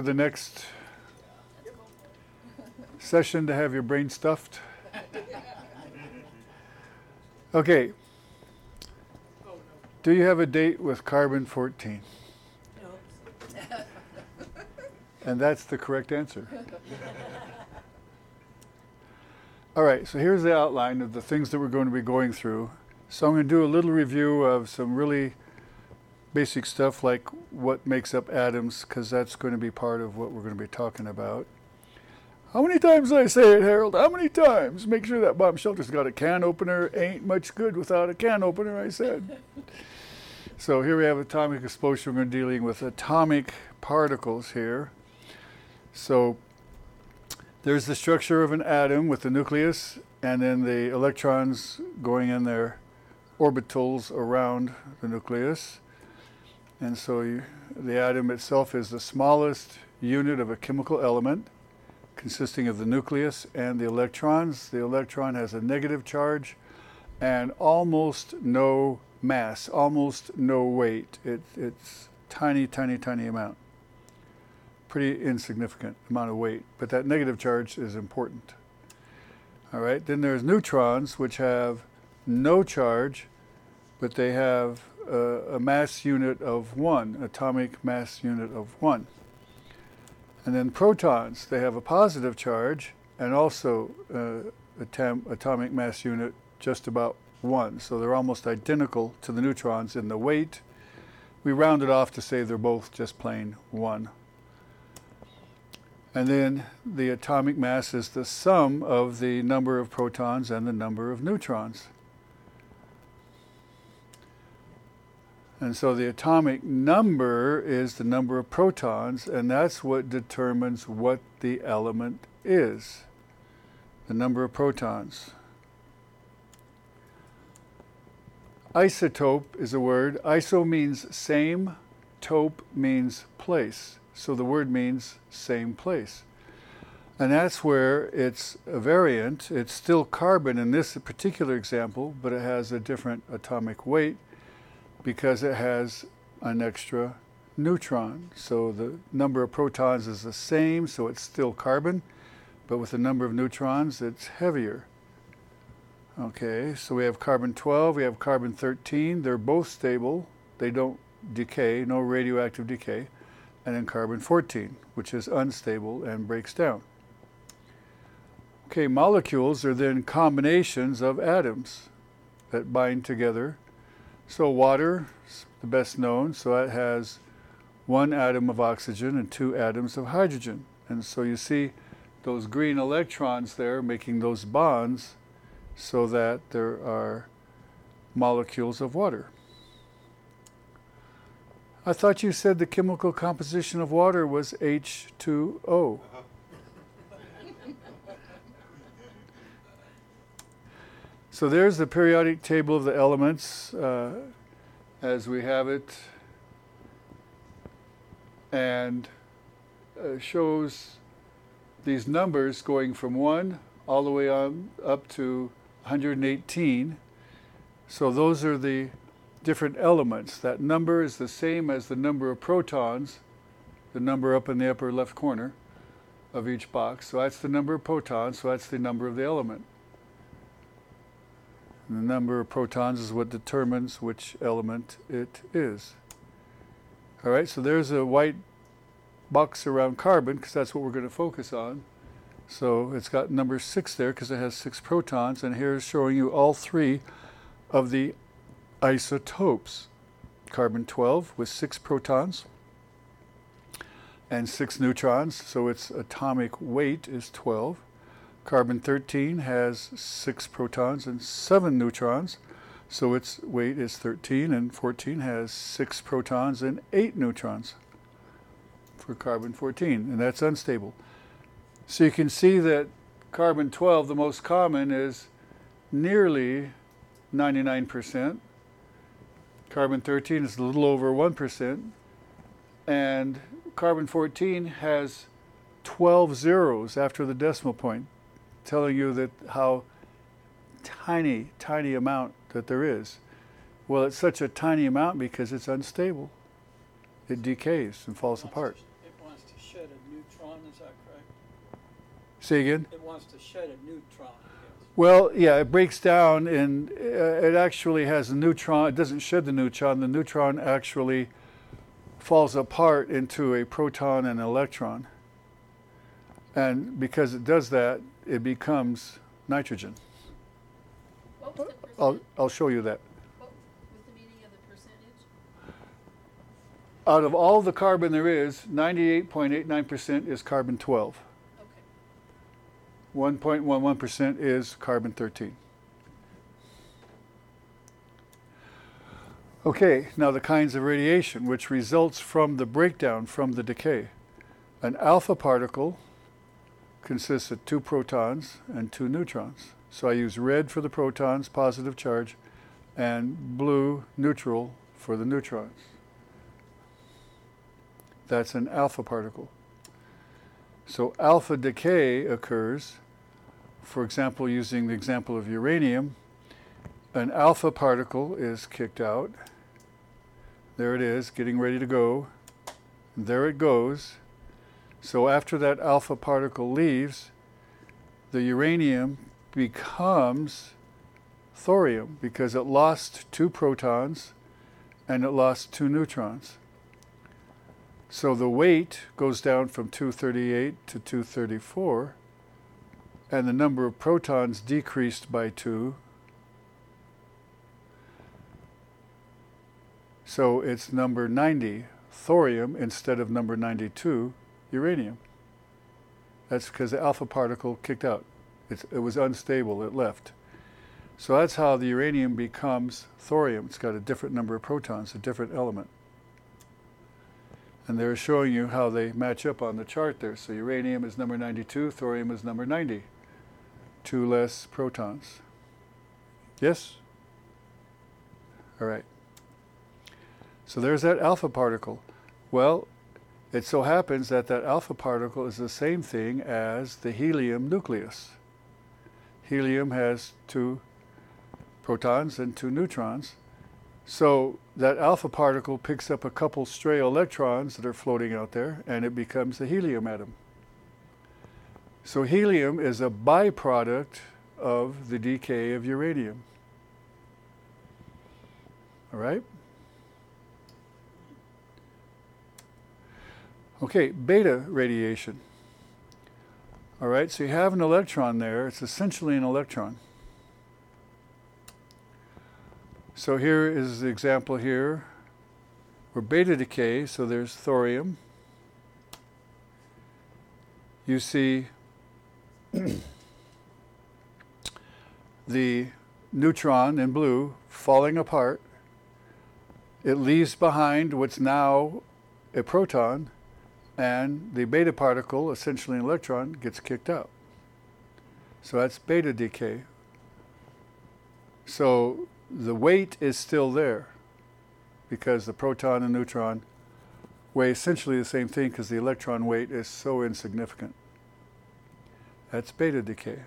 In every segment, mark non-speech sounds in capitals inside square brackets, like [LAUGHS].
for the next session to have your brain stuffed? Okay. Do you have a date with carbon 14? And that's the correct answer. All right, so here's the outline of the things that we're going to be going through. So I'm going to do a little review of some really basic stuff like what makes up atoms, because that's going to be part of what we're going to be talking about. How many times did I say it, Harold? How many times? Make sure that bomb shelter's got a can opener. Ain't much good without a can opener, I said. [LAUGHS] so here we have atomic exposure. We're dealing with atomic particles here. So there's the structure of an atom with the nucleus and then the electrons going in their orbitals around the nucleus. And so you, the atom itself is the smallest unit of a chemical element consisting of the nucleus and the electrons. The electron has a negative charge and almost no mass, almost no weight. It, it's tiny, tiny, tiny amount. Pretty insignificant amount of weight, but that negative charge is important. All right, then there's neutrons, which have no charge, but they have a, a mass unit of one, atomic mass unit of one. And then protons, they have a positive charge and also uh, atom, atomic mass unit just about one. So they're almost identical to the neutrons in the weight. We round it off to say they're both just plain one. And then the atomic mass is the sum of the number of protons and the number of neutrons. And so the atomic number is the number of protons, and that's what determines what the element is the number of protons. Isotope is a word. Iso means same, tope means place. So the word means same place. And that's where it's a variant. It's still carbon in this particular example, but it has a different atomic weight because it has an extra neutron. So the number of protons is the same, so it's still carbon, but with the number of neutrons, it's heavier. Okay, so we have carbon 12, we have carbon 13. They're both stable. They don't decay, no radioactive decay. And then carbon 14, which is unstable and breaks down. Okay, molecules are then combinations of atoms that bind together so water is the best known, so it has one atom of oxygen and two atoms of hydrogen. And so you see those green electrons there making those bonds so that there are molecules of water. I thought you said the chemical composition of water was H2O. So there's the periodic table of the elements uh, as we have it, and uh, shows these numbers going from 1 all the way on up to 118. So those are the different elements. That number is the same as the number of protons, the number up in the upper left corner of each box. So that's the number of protons, so that's the number of the element. And the number of protons is what determines which element it is. All right, so there's a white box around carbon because that's what we're going to focus on. So it's got number six there because it has six protons, and here's showing you all three of the isotopes. Carbon 12 with six protons and six neutrons, so its atomic weight is 12. Carbon 13 has six protons and seven neutrons, so its weight is 13, and 14 has six protons and eight neutrons for carbon 14, and that's unstable. So you can see that carbon 12, the most common, is nearly 99%. Carbon 13 is a little over 1%. And carbon 14 has 12 zeros after the decimal point telling you that how tiny, tiny amount that there is. Well, it's such a tiny amount because it's unstable. It decays and falls it apart. To, it wants to shed a neutron, is that correct? Say again? It wants to shed a neutron. Well, yeah, it breaks down and uh, it actually has a neutron. It doesn't shed the neutron. The neutron actually falls apart into a proton and electron. And because it does that, it becomes nitrogen. What was the I'll, I'll show you that. what was the meaning of the percentage? Out of all the carbon there is, 98.89% is carbon 12. Okay. 1.11% is carbon 13. Okay, now the kinds of radiation which results from the breakdown, from the decay. An alpha particle consists of two protons and two neutrons. So I use red for the protons, positive charge, and blue, neutral, for the neutrons. That's an alpha particle. So alpha decay occurs, for example, using the example of uranium, an alpha particle is kicked out. There it is, getting ready to go. There it goes. So after that alpha particle leaves, the uranium becomes thorium because it lost two protons and it lost two neutrons. So the weight goes down from 238 to 234, and the number of protons decreased by two. So it's number 90, thorium, instead of number 92, uranium. That's because the alpha particle kicked out. It's, it was unstable, it left. So that's how the uranium becomes thorium. It's got a different number of protons, a different element. And they're showing you how they match up on the chart there. So uranium is number 92, thorium is number 90. Two less protons. Yes? All right. So there's that alpha particle. Well, it so happens that that alpha particle is the same thing as the helium nucleus. Helium has two protons and two neutrons. So that alpha particle picks up a couple stray electrons that are floating out there and it becomes a helium atom. So helium is a byproduct of the decay of uranium. All right? Okay, beta radiation. All right, so you have an electron there. It's essentially an electron. So here is the example here where beta decay, so there's thorium. You see [CLEARS THROAT] the neutron in blue falling apart. It leaves behind what's now a proton, and the beta particle, essentially an electron, gets kicked out. So that's beta decay. So the weight is still there because the proton and neutron weigh essentially the same thing because the electron weight is so insignificant. That's beta decay.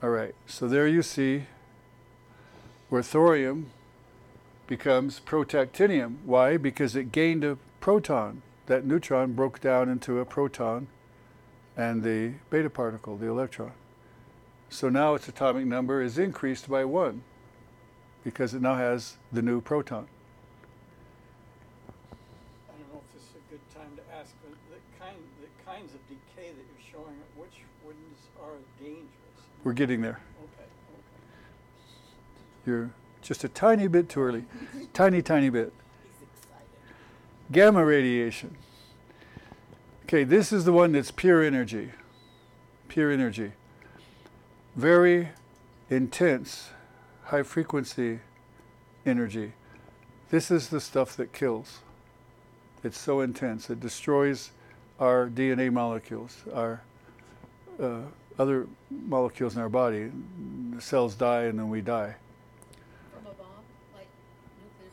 All right, so there you see where thorium becomes protactinium. Why? Because it gained a proton. That neutron broke down into a proton and the beta particle, the electron. So now its atomic number is increased by one because it now has the new proton. I don't know if this is a good time to ask, but the kind, the kinds of decay that you're showing, which ones are dangerous? We're getting there. Okay, okay. You're just a tiny bit too early. tiny, tiny bit. Gamma radiation. Okay, this is the one that's pure energy. Pure energy. Very intense, high frequency energy. This is the stuff that kills. It's so intense. It destroys our DNA molecules, our uh, other molecules in our body. The cells die and then we die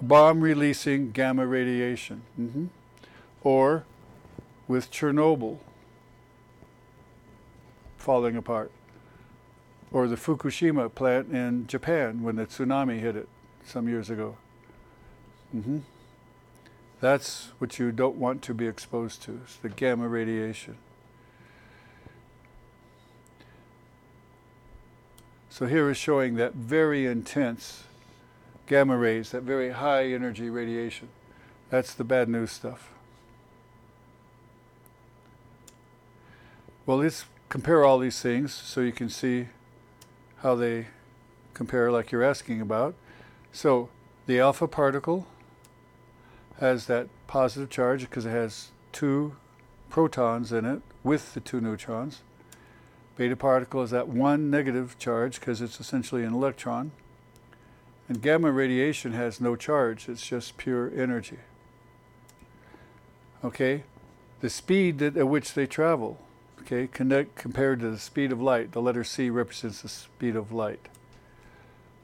bomb releasing gamma radiation, mm-hmm. or with Chernobyl falling apart, or the Fukushima plant in Japan when the tsunami hit it some years ago. Mm-hmm. That's what you don't want to be exposed to, the gamma radiation. So here is showing that very intense gamma rays, that very high energy radiation. That's the bad news stuff. Well, let's compare all these things so you can see how they compare, like you're asking about. So, the alpha particle has that positive charge because it has two protons in it with the two neutrons. Beta particle is that one negative charge because it's essentially an electron. And gamma radiation has no charge, it's just pure energy. Okay? The speed that, at which they travel, okay, connect, compared to the speed of light, the letter C represents the speed of light.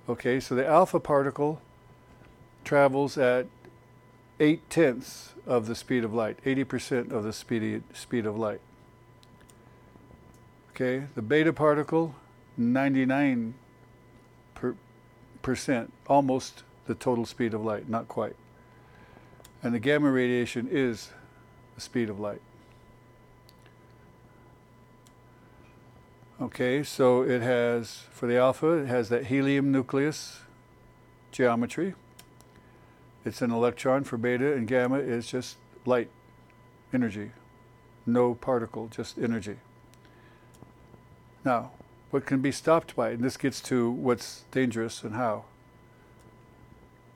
Okay, so the alpha particle travels at eight tenths of the speed of light, 80% of the speed, speed of light. Okay, the beta particle, 99 per, percent, almost the total speed of light, not quite. And the gamma radiation is the speed of light. Okay, so it has, for the alpha, it has that helium nucleus geometry. It's an electron for beta, and gamma is just light, energy. No particle, just energy. Now, what can be stopped by it? And this gets to what's dangerous and how.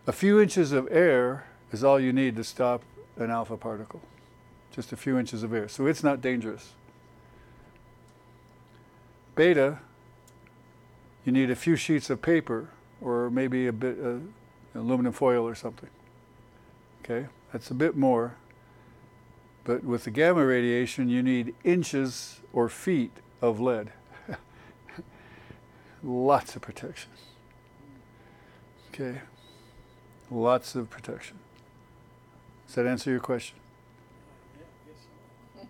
A few inches of air is all you need to stop an alpha particle. Just a few inches of air. So it's not dangerous. Beta, you need a few sheets of paper or maybe a bit uh, aluminum foil or something. Okay, that's a bit more. But with the gamma radiation, you need inches or feet of lead. Lots of protection. Okay, lots of protection. Does that answer your question? Yeah, I guess so.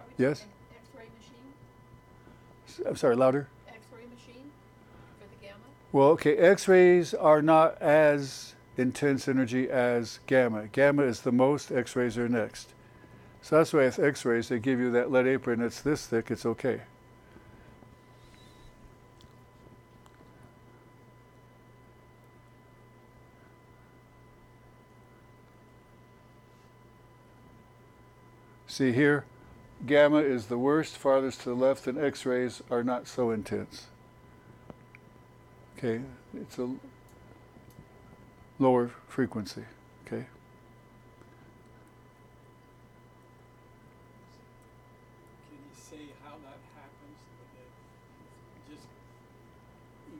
Are we Yes? X-ray machine, I'm sorry, louder. X-ray machine for the gamma? Well, okay, X rays are not as intense energy as gamma. Gamma is the most, X rays are next. So that's why with X rays, they give you that lead apron it's this thick, it's okay. See here, gamma is the worst, farthest to the left, and X rays are not so intense. Okay, it's a lower frequency. Okay, Can you say how that happens? Just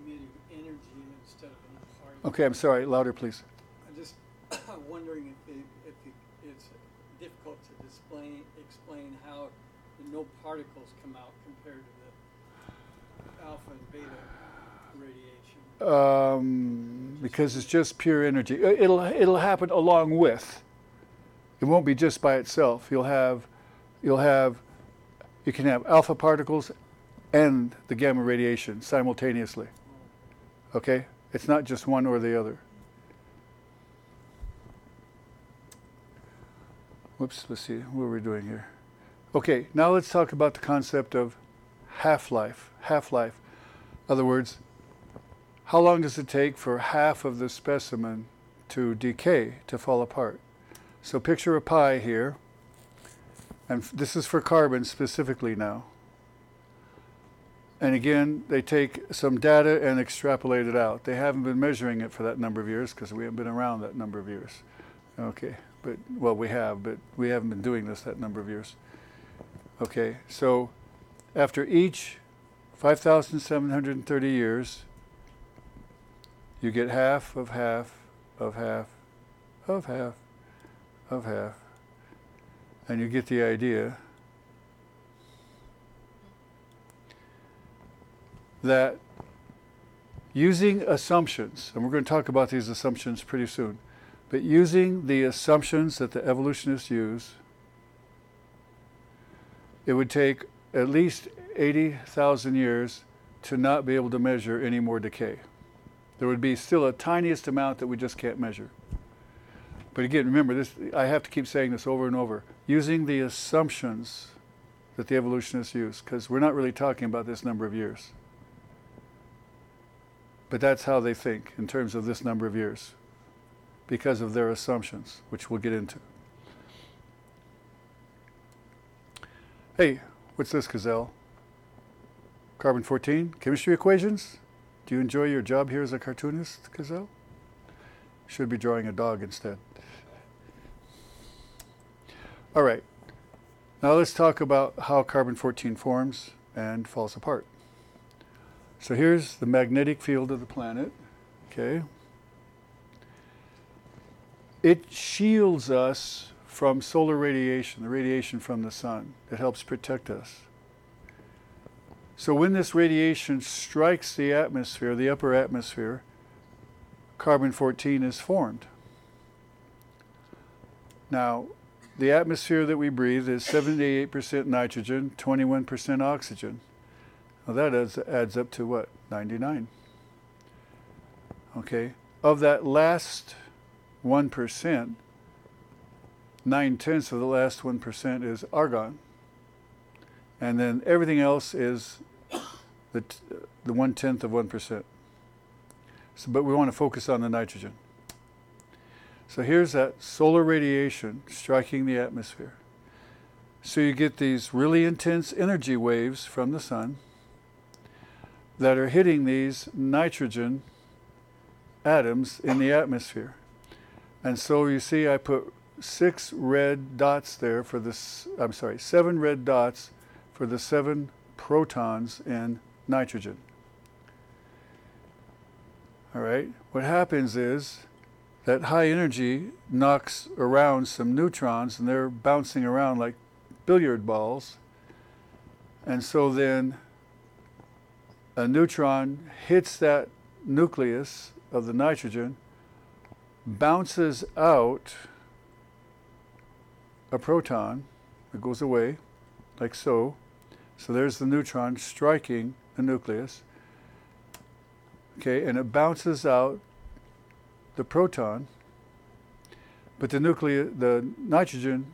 emitting energy instead of okay, I'm sorry, louder, please. I'm just wondering if, it, if it, it's difficult to display, explain how the no particles come out compared to the alpha and beta radiation. Um, because it's just pure energy. It'll it'll happen along with. It won't be just by itself. You'll have, you'll have, you can have alpha particles, and the gamma radiation simultaneously. Okay, it's not just one or the other. Whoops, let's see, what are we doing here? Okay, now let's talk about the concept of half life. Half life. In other words, how long does it take for half of the specimen to decay, to fall apart? So picture a pie here, and this is for carbon specifically now. And again, they take some data and extrapolate it out. They haven't been measuring it for that number of years because we haven't been around that number of years. Okay, but well, we have, but we haven't been doing this that number of years. Okay, so after each 5,730 years, you get half of half of half of half of half, and you get the idea that using assumptions, and we're going to talk about these assumptions pretty soon, but using the assumptions that the evolutionists use, it would take at least 80,000 years to not be able to measure any more decay. There would be still a tiniest amount that we just can't measure. But again, remember this I have to keep saying this over and over. Using the assumptions that the evolutionists use, because we're not really talking about this number of years. But that's how they think in terms of this number of years because of their assumptions, which we'll get into. Hey, what's this, Gazelle? Carbon 14, chemistry equations? Do you enjoy your job here as a cartoonist, Gazelle? Should be drawing a dog instead. All right, now let's talk about how carbon 14 forms and falls apart. So here's the magnetic field of the planet, okay? It shields us from solar radiation, the radiation from the sun. It helps protect us. So when this radiation strikes the atmosphere, the upper atmosphere, carbon 14 is formed. Now, the atmosphere that we breathe is 78% nitrogen, 21% oxygen. Well, that adds, adds up to what? 99. Okay. Of that last 1%, nine tenths of the last 1% is argon. And then everything else is the, t- the one tenth of 1%. So, but we want to focus on the nitrogen. So here's that solar radiation striking the atmosphere. So you get these really intense energy waves from the sun that are hitting these nitrogen atoms in the atmosphere. And so you see, I put six red dots there for this, I'm sorry, seven red dots for the seven protons in nitrogen. All right, what happens is that high energy knocks around some neutrons and they're bouncing around like billiard balls. And so then a neutron hits that nucleus of the nitrogen, bounces out a proton, it goes away, like so. So there's the neutron striking the nucleus. Okay, and it bounces out the proton, but the nucleus, the nitrogen,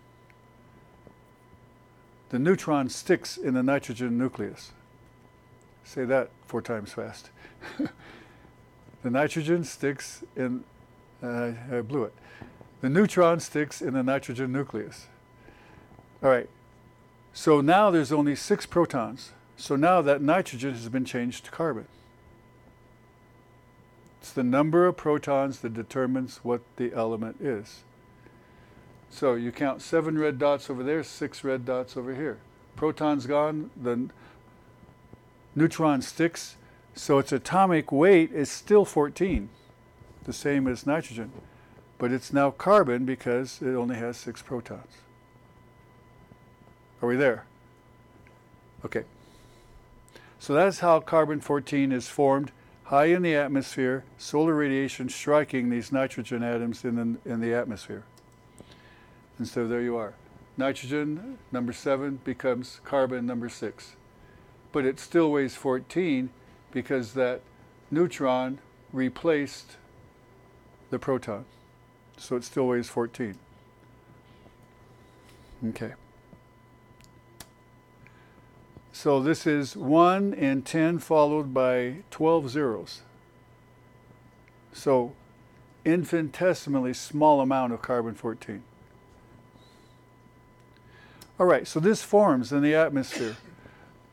the neutron sticks in the nitrogen nucleus. Say that four times fast. [LAUGHS] the nitrogen sticks in, uh, I blew it. The neutron sticks in the nitrogen nucleus. All right. So now there's only six protons. So now that nitrogen has been changed to carbon. It's the number of protons that determines what the element is. So you count seven red dots over there, six red dots over here. Protons gone, the neutron sticks, so its atomic weight is still 14, the same as nitrogen, but it's now carbon because it only has six protons. Are we there? Okay. So that's how carbon 14 is formed high in the atmosphere, solar radiation striking these nitrogen atoms in the, in the atmosphere. And so there you are. Nitrogen, number seven, becomes carbon, number six. But it still weighs 14 because that neutron replaced the proton. So it still weighs 14. Okay. So this is 1 and 10 followed by 12 zeros. So infinitesimally small amount of carbon 14. All right, so this forms in the atmosphere.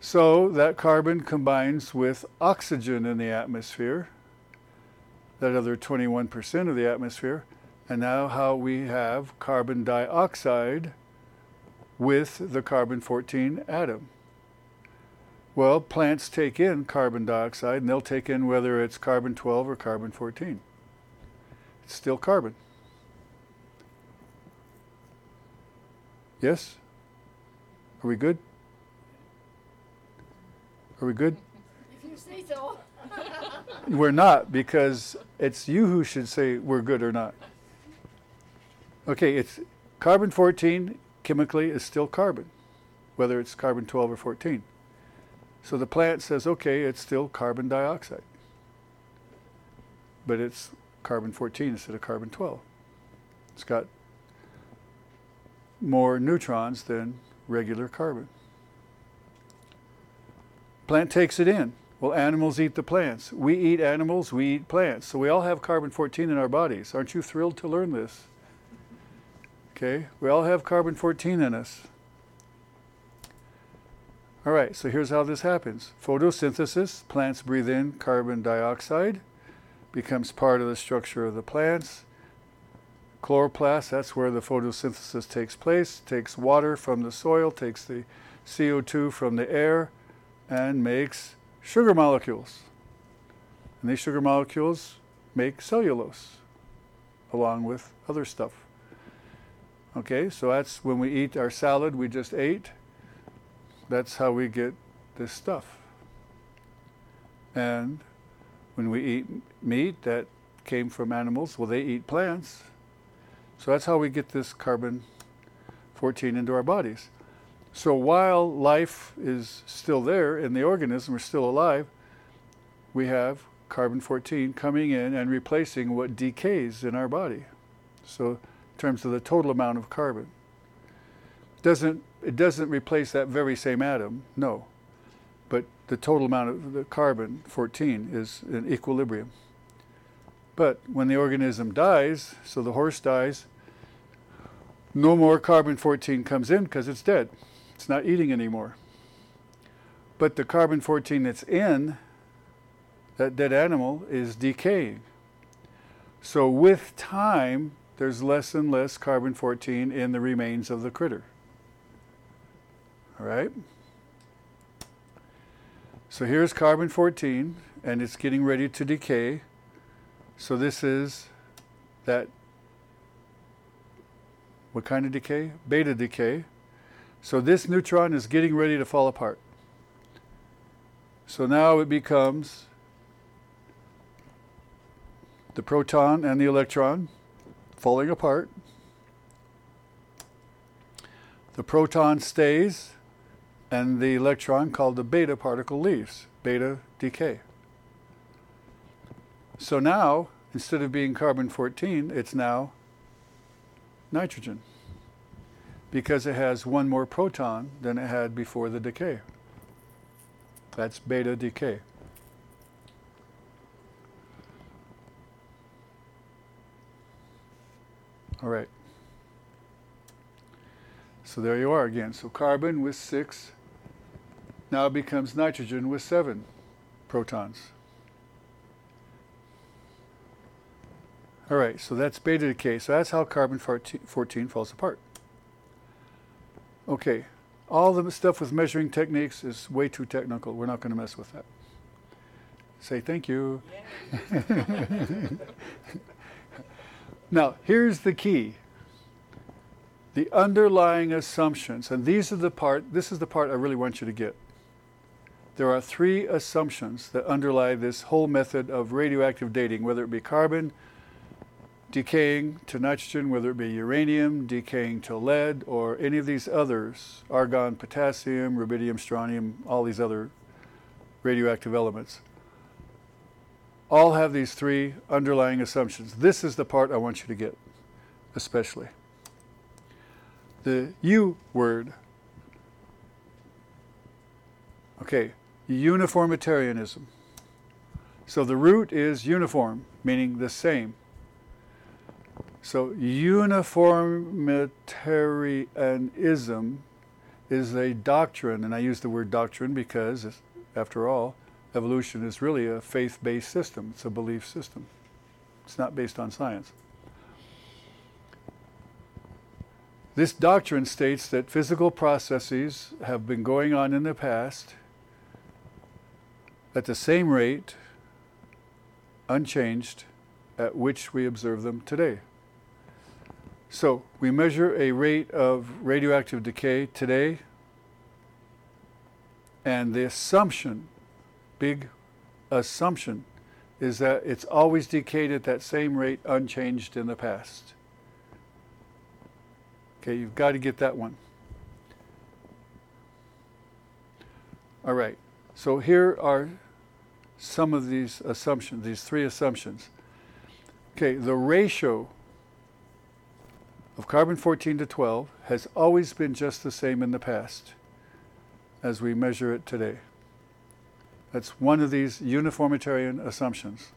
So that carbon combines with oxygen in the atmosphere, that other 21% of the atmosphere, and now how we have carbon dioxide with the carbon 14 atom. Well, plants take in carbon dioxide and they'll take in whether it's carbon 12 or carbon 14. It's still carbon. Yes? Are we good? Are we good? If you say so. [LAUGHS] We're not because it's you who should say we're good or not. Okay, it's carbon 14 chemically is still carbon, whether it's carbon 12 or 14. So the plant says, okay, it's still carbon dioxide, but it's carbon 14 instead of carbon 12. It's got more neutrons than regular carbon. Plant takes it in. Well, animals eat the plants. We eat animals, we eat plants. So we all have carbon 14 in our bodies. Aren't you thrilled to learn this? Okay, we all have carbon 14 in us. All right, so here's how this happens photosynthesis, plants breathe in carbon dioxide, becomes part of the structure of the plants. Chloroplast, that's where the photosynthesis takes place, takes water from the soil, takes the CO2 from the air, and makes sugar molecules. And these sugar molecules make cellulose along with other stuff. Okay, so that's when we eat our salad we just ate. That's how we get this stuff. And when we eat meat that came from animals, well, they eat plants. So that's how we get this carbon 14 into our bodies. So while life is still there in the organism, we're still alive, we have carbon 14 coming in and replacing what decays in our body. So, in terms of the total amount of carbon, doesn't it doesn't replace that very same atom, no. But the total amount of the carbon 14 is in equilibrium. But when the organism dies, so the horse dies, no more carbon 14 comes in because it's dead. It's not eating anymore. But the carbon 14 that's in that dead animal is decaying. So with time, there's less and less carbon 14 in the remains of the critter. All right? So here's carbon 14, and it's getting ready to decay. So this is that, what kind of decay? Beta decay. So this neutron is getting ready to fall apart. So now it becomes the proton and the electron falling apart. The proton stays, and the electron, called the beta particle, leaves. Beta decay. So now, instead of being carbon 14, it's now nitrogen because it has one more proton than it had before the decay. That's beta decay. All right. So there you are again. So carbon with six now becomes nitrogen with seven protons. All right, so that's beta decay. So that's how carbon 14 falls apart. Okay, all the stuff with measuring techniques is way too technical. We're not going to mess with that. Say thank you. [LAUGHS] now, here's the key. The underlying assumptions, and these are the part, this is the part I really want you to get. There are three assumptions that underlie this whole method of radioactive dating, whether it be carbon, decaying to nitrogen, whether it be uranium, decaying to lead, or any of these others argon, potassium, rubidium, strontium, all these other radioactive elements all have these three underlying assumptions. This is the part I want you to get, especially. The U word. Okay, uniformitarianism. So the root is uniform, meaning the same. So uniformitarianism is a doctrine, and I use the word doctrine because, after all, evolution is really a faith based system, it's a belief system. It's not based on science. This doctrine states that physical processes have been going on in the past at the same rate, unchanged, at which we observe them today. So we measure a rate of radioactive decay today, and the assumption, big assumption, is that it's always decayed at that same rate, unchanged in the past. Okay, you've got to get that one. All right, so here are some of these assumptions, these three assumptions. Okay, the ratio of carbon 14 to 12 has always been just the same in the past as we measure it today. That's one of these uniformitarian assumptions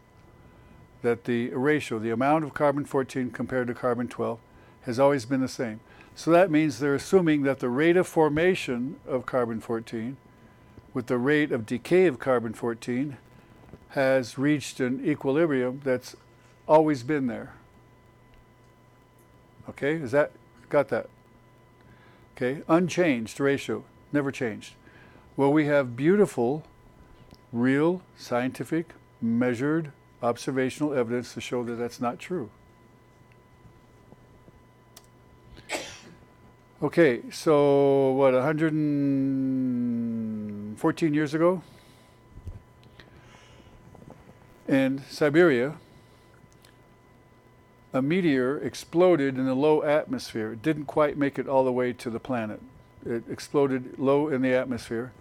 that the ratio, the amount of carbon 14 compared to carbon 12, has always been the same. So that means they're assuming that the rate of formation of carbon 14 with the rate of decay of carbon 14 has reached an equilibrium that's always been there. Okay, is that got that? Okay, unchanged ratio, never changed. Well, we have beautiful, real, scientific, measured, observational evidence to show that that's not true. Okay, so what, 114 years ago? In Siberia, a meteor exploded in the low atmosphere. It didn't quite make it all the way to the planet. It exploded low in the atmosphere.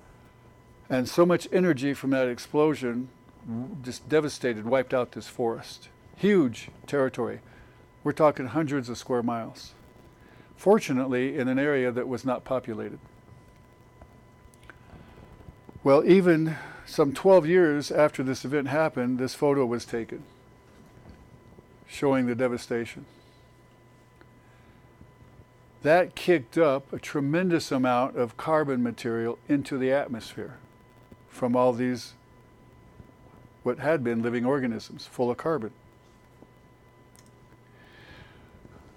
And so much energy from that explosion just devastated, wiped out this forest. Huge territory. We're talking hundreds of square miles. Fortunately, in an area that was not populated. Well, even some 12 years after this event happened, this photo was taken showing the devastation. That kicked up a tremendous amount of carbon material into the atmosphere from all these, what had been living organisms full of carbon.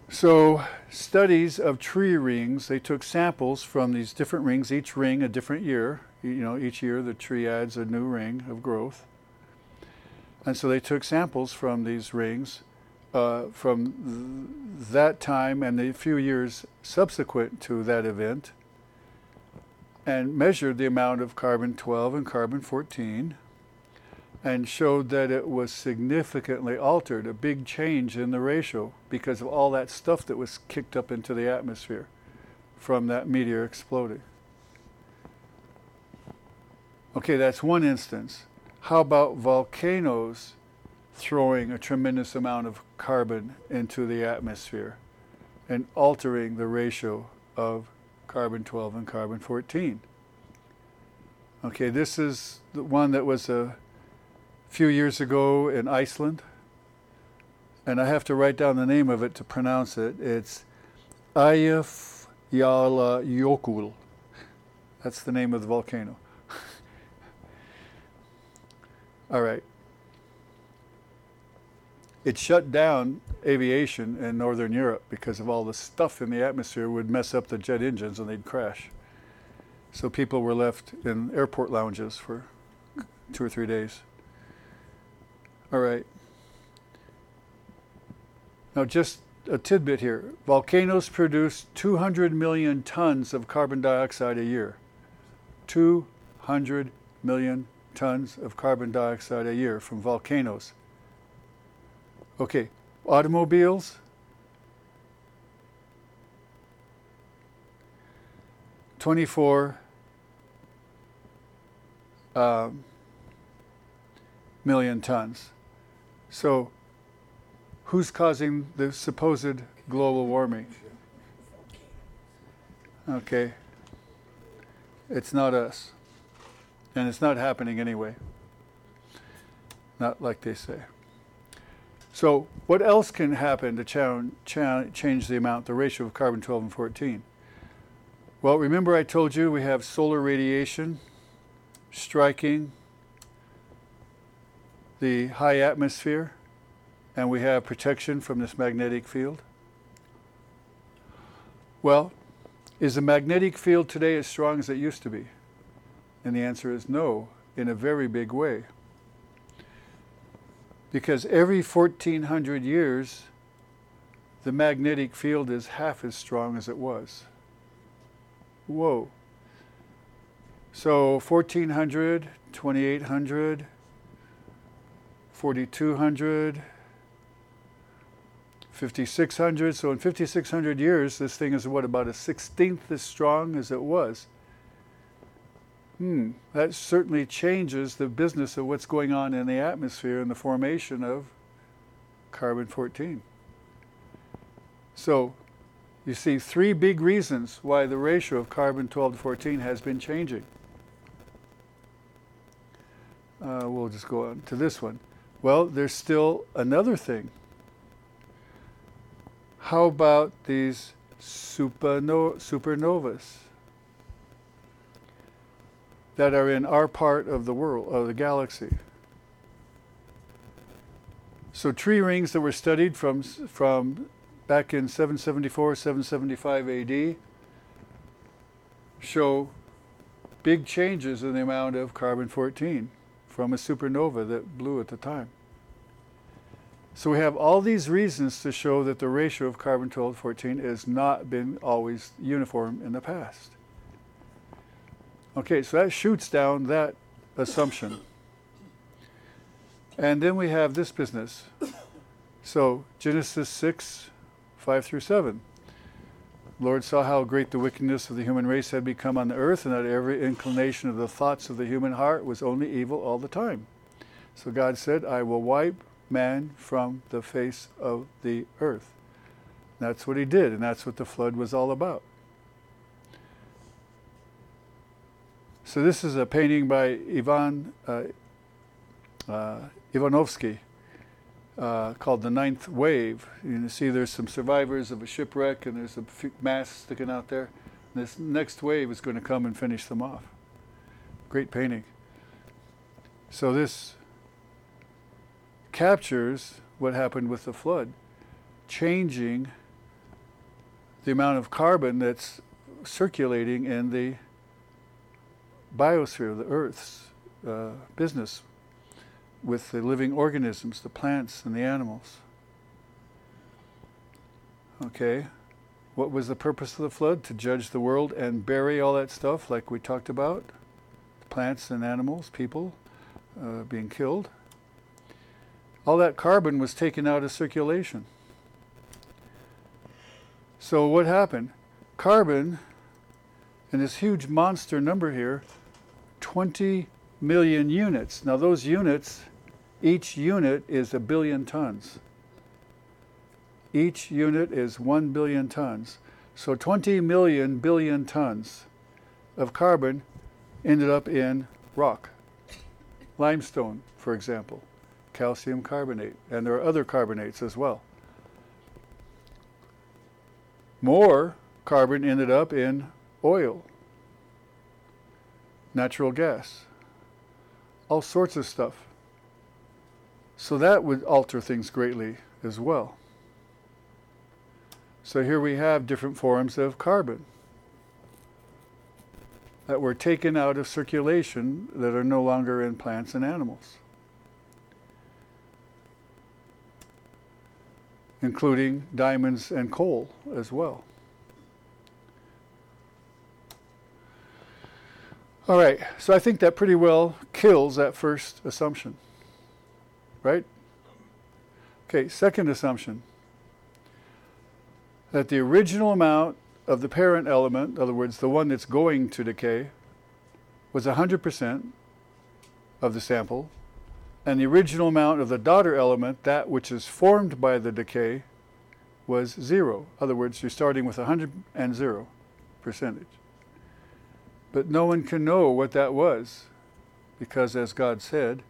So, studies of tree rings, they took samples from these different rings, each ring a different year. You know, each year the tree adds a new ring of growth. And so they took samples from these rings uh, from th- that time and the few years subsequent to that event and measured the amount of carbon 12 and carbon 14 and showed that it was significantly altered, a big change in the ratio because of all that stuff that was kicked up into the atmosphere from that meteor exploding. Okay, that's one instance. How about volcanoes throwing a tremendous amount of carbon into the atmosphere and altering the ratio of carbon 12 and carbon 14? Okay, this is the one that was a few years ago in Iceland. And I have to write down the name of it to pronounce it. It's Eyjafjallajökull. That's the name of the volcano. [LAUGHS] All right. It shut down aviation in Northern Europe because of all the stuff in the atmosphere would mess up the jet engines and they'd crash. So people were left in airport lounges for two or three days. All right. Now, just a tidbit here volcanoes produce 200 million tons of carbon dioxide a year. 200 million tons of carbon dioxide a year from volcanoes. Okay, automobiles. Twenty-four um, million tons. So, who's causing the supposed global warming? Okay. It's not us. And it's not happening anyway. Not like they say. So, what else can happen to cha- cha- change the amount, the ratio of carbon 12 and 14? Well, remember I told you we have solar radiation striking the high atmosphere, and we have protection from this magnetic field? Well, is the magnetic field today as strong as it used to be? And the answer is no, in a very big way. Because every 1400 years, the magnetic field is half as strong as it was. Whoa. So 1400, 2800, 4200, 5600. So in 5600 years, this thing is what, about a sixteenth as strong as it was. Hmm, that certainly changes the business of what's going on in the atmosphere and the formation of carbon 14. So, you see three big reasons why the ratio of carbon 12 to 14 has been changing. Uh, we'll just go on to this one. Well, there's still another thing. How about these superno- supernovas that are in our part of the world, of the galaxy? So, tree rings that were studied from, from back in 774, 775 AD show big changes in the amount of carbon 14 from a supernova that blew at the time. So we have all these reasons to show that the ratio of carbon 12 14 has not been always uniform in the past. Okay, so that shoots down that assumption. And then we have this business. So Genesis 6, 5 through 7. Lord saw how great the wickedness of the human race had become on the earth, and that every inclination of the thoughts of the human heart was only evil all the time. So God said, I will wipe man from the face of the earth. That's what he did, and that's what the flood was all about. So this is a painting by Ivan uh, uh, Ivanovsky uh, called The Ninth Wave. You can see there's some survivors of a shipwreck and there's a mast sticking out there. And this next wave is going to come and finish them off. Great painting. So this captures what happened with the flood, changing the amount of carbon that's circulating in the biosphere, of the Earth's uh, business with the living organisms, the plants and the animals. Okay, what was the purpose of the flood? To judge the world and bury all that stuff, like we talked about plants and animals, people uh, being killed. All that carbon was taken out of circulation. So, what happened? Carbon, in this huge monster number here, 20 million units. Now, those units, each unit is a billion tons. Each unit is 1 billion tons. So 20 million billion tons of carbon ended up in rock. Limestone, for example, calcium carbonate, and there are other carbonates as well. More carbon ended up in oil, natural gas, all sorts of stuff. So that would alter things greatly as well. So here we have different forms of carbon that were taken out of circulation that are no longer in plants and animals, including diamonds and coal as well. All right, so I think that pretty well kills that first assumption. Right? Okay, second assumption that the original amount of the parent element, in other words, the one that's going to decay, was 100% of the sample, and the original amount of the daughter element, that which is formed by the decay, was zero. In other words, you're starting with 100 and zero percentage. But no one can know what that was, because as God said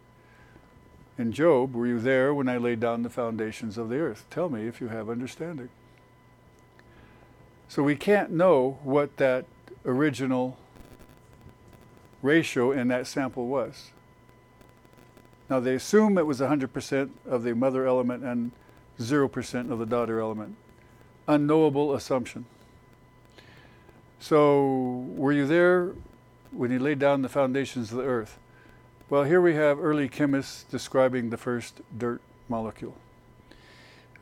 in Job, Were you there when I laid down the foundations of the earth? Tell me if you have understanding. So we can't know what that original ratio in that sample was. Now they assume it was 100% of the mother element and 0% of the daughter element. Unknowable assumption. So, were you there when he laid down the foundations of the earth? Well, here we have early chemists describing the first dirt molecule.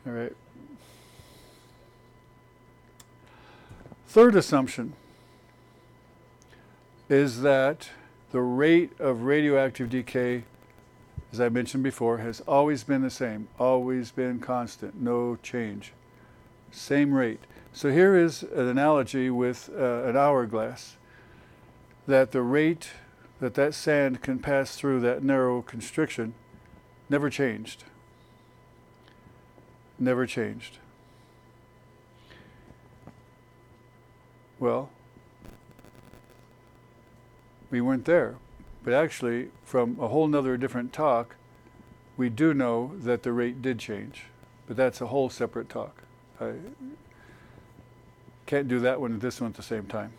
All right. Third assumption is that the rate of radioactive decay, as I mentioned before, has always been the same, always been constant, no change. Same rate. So here is an analogy with uh, an hourglass that the rate that that sand can pass through that narrow constriction never changed. Never changed. Well, we weren't there. But actually, from a whole nother different talk, we do know that the rate did change. But that's a whole separate talk. I can't do that one and this one at the same time.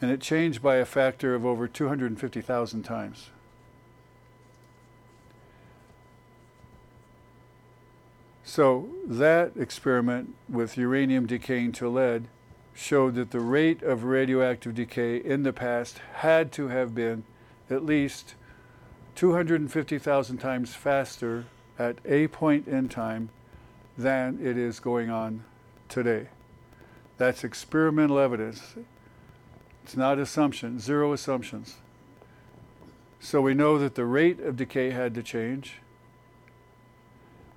And it changed by a factor of over 250,000 times. So that experiment with uranium decaying to lead showed that the rate of radioactive decay in the past had to have been at least 250,000 times faster at a point in time than it is going on today. That's experimental evidence. It's not assumption, zero assumptions. So we know that the rate of decay had to change.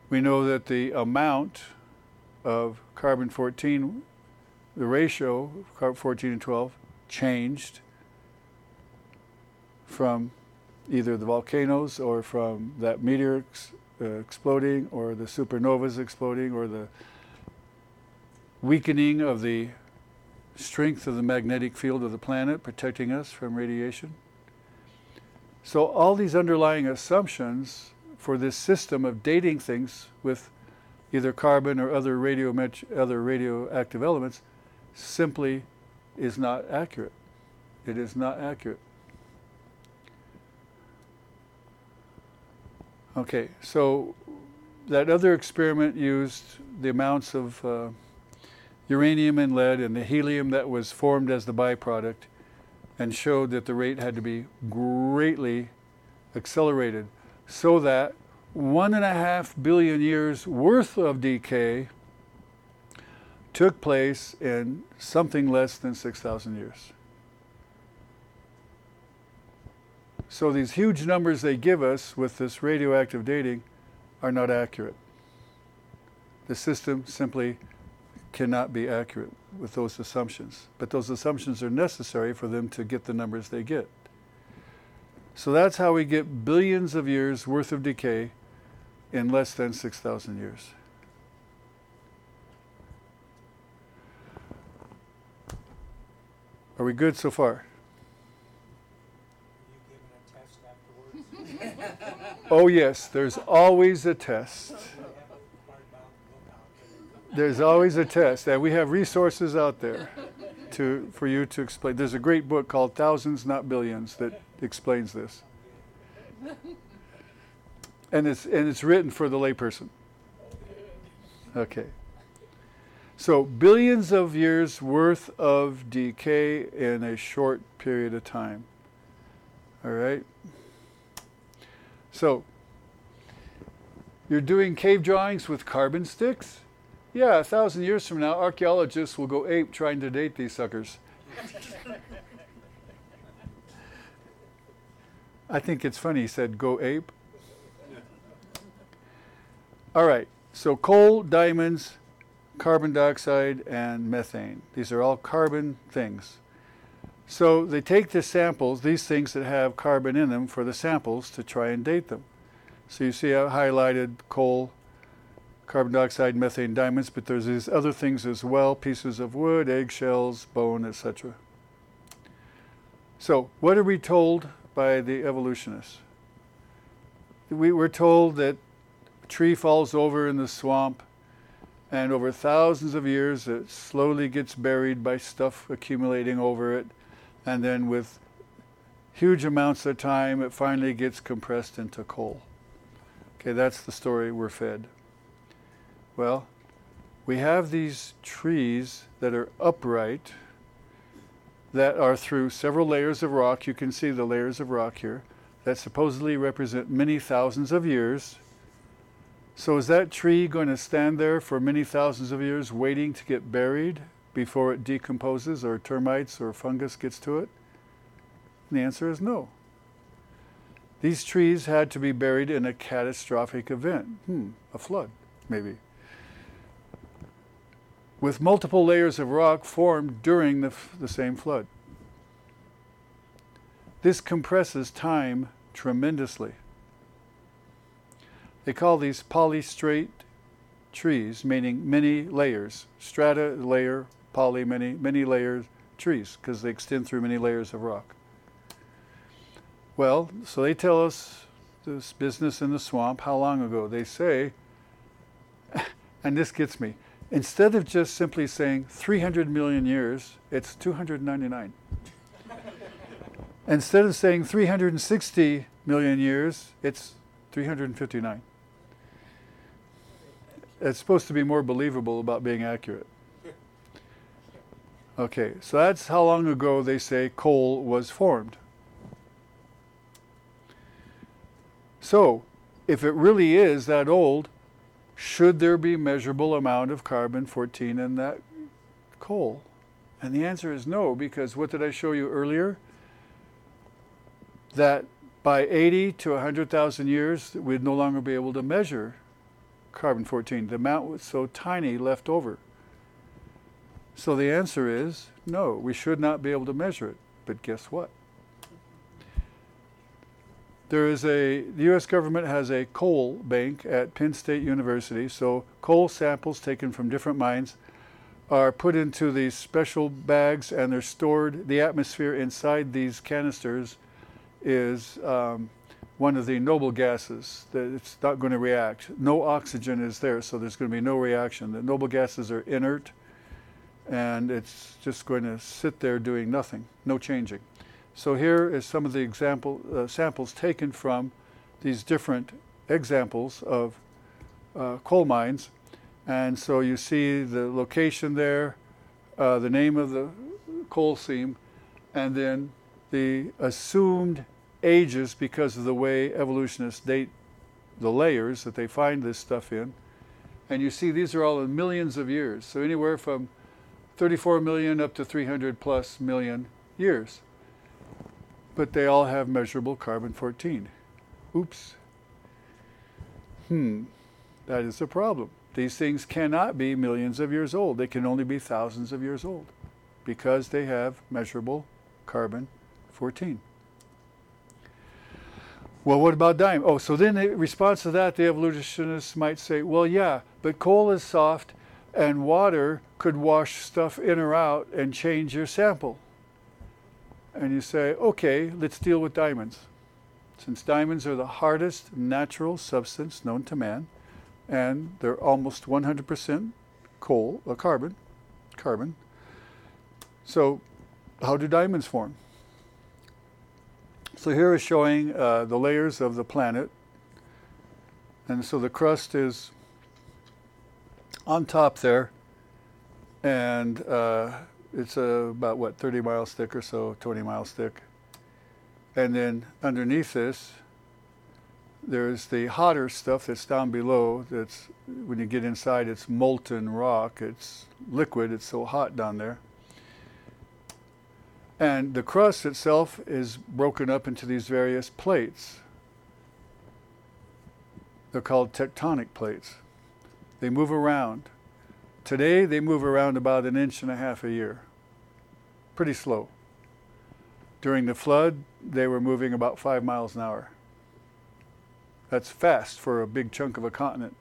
We know that the amount of carbon 14, the ratio of carbon 14 and 12, changed from either the volcanoes or from that meteor ex- uh, exploding or the supernovas exploding or the weakening of the strength of the magnetic field of the planet protecting us from radiation. So, all these underlying assumptions for this system of dating things with either carbon or other, radiomet- other radioactive elements simply is not accurate. It is not accurate. Okay, so that other experiment used the amounts of uh, uranium and lead and the helium that was formed as the byproduct and showed that the rate had to be greatly accelerated so that one and a half billion years worth of decay took place in something less than 6,000 years. So these huge numbers they give us with this radioactive dating are not accurate. The system simply cannot be accurate with those assumptions. But those assumptions are necessary for them to get the numbers they get. So that's how we get billions of years worth of decay in less than 6,000 years. Are we good so far? [LAUGHS] Oh, yes, there's always a test. There's always a test, and we have resources out there to, for you to explain. There's a great book called Thousands, Not Billions that explains this. And it's, and it's written for the layperson. Okay. So, billions of years worth of decay in a short period of time. All right? So, you're doing cave drawings with carbon sticks? Yeah, a thousand years from now, archaeologists will go ape trying to date these suckers. I think it's funny he said go ape. All right, so coal, diamonds, carbon dioxide, and methane. These are all carbon things. So they take the samples, these things that have carbon in them, for the samples to try and date them. So you see I highlighted coal, carbon dioxide, methane, diamonds, but there's these other things as well pieces of wood, eggshells, bone, etc. So, what are we told by the evolutionists? We were told that a tree falls over in the swamp, and over thousands of years it slowly gets buried by stuff accumulating over it and then with huge amounts of time, it finally gets compressed into coal. Okay, that's the story we're fed. Well, we have these trees that are upright, that are through several layers of rock. You can see the layers of rock here that supposedly represent many thousands of years. So, is that tree going to stand there for many thousands of years waiting to get buried? before it decomposes or termites or fungus gets to it? And the answer is no. These trees had to be buried in a catastrophic event. Hmm, a flood, maybe. With multiple layers of rock formed during the, the same flood. This compresses time tremendously. They call these polystrate trees, meaning many layers, strata layer poly, many, many layers trees, because they extend through many layers of rock. Well, so they tell us this business in the swamp, how long ago? They say, [LAUGHS] and this gets me, instead of just simply saying 300 million years, it's 299. instead of saying 360 million years, it's 359. It's supposed to be more believable about being accurate. Okay, so that's how long ago they say coal was formed. So, if it really is that old, should there be measurable amount of carbon 14 in that coal? And the answer is no, because what did I show you earlier? That by 80 to 100,000 years, we'd no longer be able to measure carbon 14. The amount was so tiny left over. So the answer is no, we should not be able to measure it. But guess what? There is a, the US government has a coal bank at Penn State University. So coal samples taken from different mines are put into these special bags and they're stored. The atmosphere inside these canisters is um, one of the noble gases that it's not going to react. No oxygen is there, so there's going to be no reaction. The noble gases are inert and it's just going to sit there doing nothing, no changing. So here is some of the example uh, samples taken from these different examples of uh, coal mines. And so you see the location there, uh, the name of the coal seam, and then the assumed ages because of the way evolutionists date the layers that they find this stuff in. And you see these are all in millions of years. So anywhere from 34 million up to 300 plus million years. But they all have measurable carbon 14. Oops. Hmm, that is a problem. These things cannot be millions of years old. They can only be thousands of years old because they have measurable carbon 14. Well, what about diamond? Oh, so then in response to that, the evolutionists might say, well, yeah, but coal is soft and water could wash stuff in or out and change your sample. And you say, okay, let's deal with diamonds. Since diamonds are the hardest natural substance known to man, and they're almost 100% coal, a uh, carbon, carbon. So, how do diamonds form? So here is showing uh, the layers of the planet. And so the crust is on top there, and uh, it's uh, about what 30 miles thick or so, 20 miles thick. And then underneath this, there's the hotter stuff that's down below. That's when you get inside, it's molten rock. It's liquid. It's so hot down there. And the crust itself is broken up into these various plates. They're called tectonic plates. They move around. Today, they move around about an inch and a half a year. Pretty slow. During the flood, they were moving about five miles an hour. That's fast for a big chunk of a continent.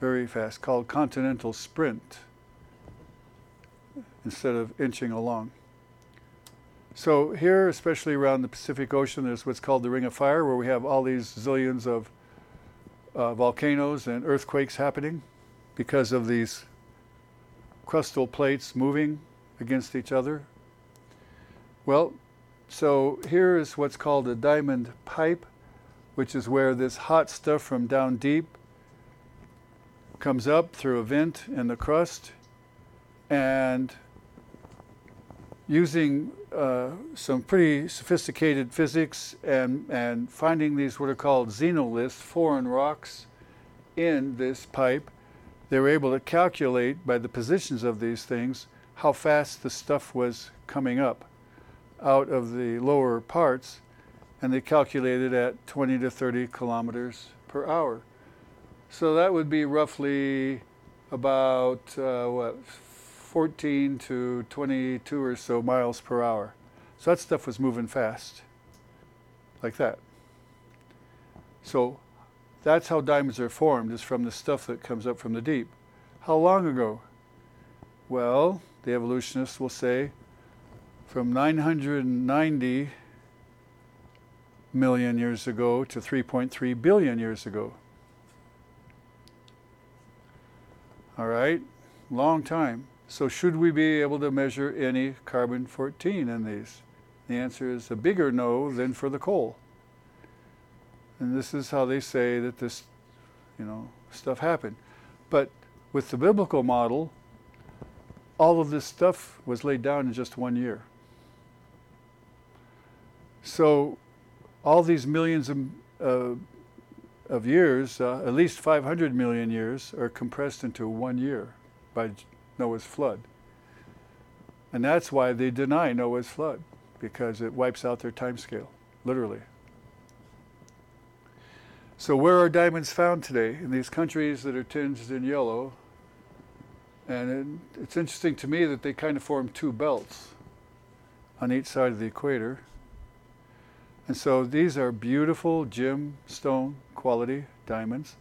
Very fast, called continental sprint instead of inching along. So here, especially around the Pacific Ocean, there's what's called the Ring of Fire, where we have all these zillions of uh, volcanoes and earthquakes happening because of these crustal plates moving against each other. Well, so here is what's called a diamond pipe, which is where this hot stuff from down deep comes up through a vent in the crust and using uh, some pretty sophisticated physics and, and finding these what are called xenoliths, foreign rocks, in this pipe, they were able to calculate by the positions of these things how fast the stuff was coming up out of the lower parts, and they calculated at 20 to 30 kilometers per hour. So that would be roughly about uh, what 14 to 22 or so miles per hour. So that stuff was moving fast, like that. So that's how diamonds are formed, is from the stuff that comes up from the deep. How long ago? Well, the evolutionists will say from 990 million years ago to 3.3 billion years ago. All right, long time. So, should we be able to measure any carbon 14 in these? The answer is a bigger no than for the coal. And this is how they say that this, you know, stuff happened. But with the biblical model, all of this stuff was laid down in just one year. So, all these millions of, uh, of years, uh, at least 500 million years, are compressed into one year by Noah's flood. And that's why they deny Noah's flood, because it wipes out their time scale, literally. So, where are diamonds found today? In these countries that are tinged in yellow. And it, it's interesting to me that they kind of form two belts on each side of the equator. And so these are beautiful gemstone quality diamonds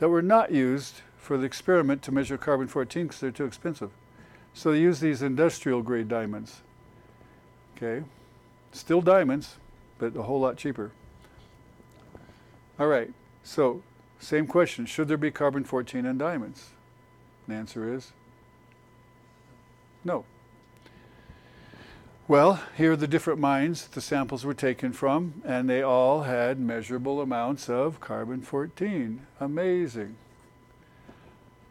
that were not used for the experiment to measure carbon 14 because they're too expensive. So they use these industrial grade diamonds. Okay? Still diamonds, but a whole lot cheaper. All right. So, same question. Should there be carbon 14 in diamonds? The answer is no. Well, here are the different mines the samples were taken from, and they all had measurable amounts of carbon 14. Amazing.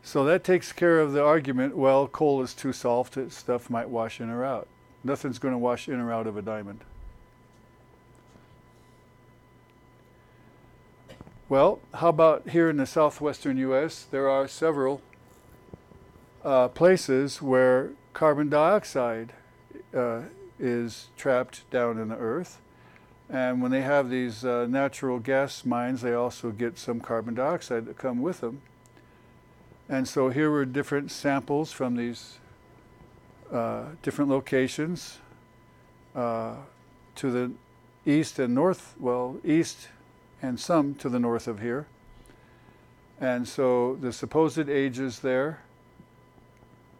So that takes care of the argument well, coal is too soft, stuff might wash in or out. Nothing's going to wash in or out of a diamond. Well, how about here in the southwestern U.S.? There are several uh, places where carbon dioxide uh, is trapped down in the earth. And when they have these uh, natural gas mines, they also get some carbon dioxide that come with them. And so here were different samples from these uh, different locations uh, to the east and north, well, east and some to the north of here. And so the supposed ages there,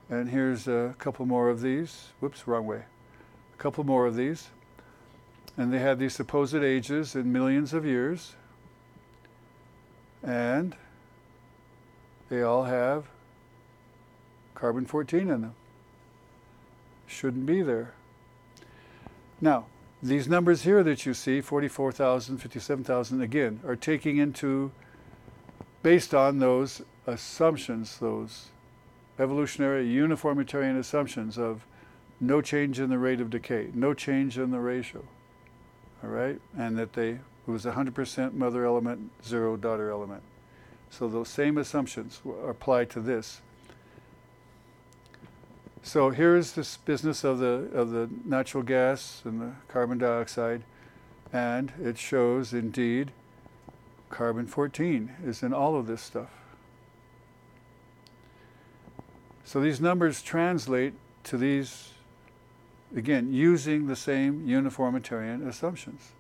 and here's a couple more of these. Whoops, wrong way. A couple more of these. And they have these supposed ages in millions of years. And they all have carbon 14 in them. Shouldn't be there. Now, these numbers here that you see 44,000, 57,000 again are taking into based on those assumptions, those evolutionary uniformitarian assumptions of no change in the rate of decay, no change in the ratio. All right? And that they it was 100% mother element, zero daughter element. So those same assumptions apply to this. So here's this business of the of the natural gas and the carbon dioxide, and it shows indeed carbon 14 is in all of this stuff. So these numbers translate to these, again, using the same uniformitarian assumptions.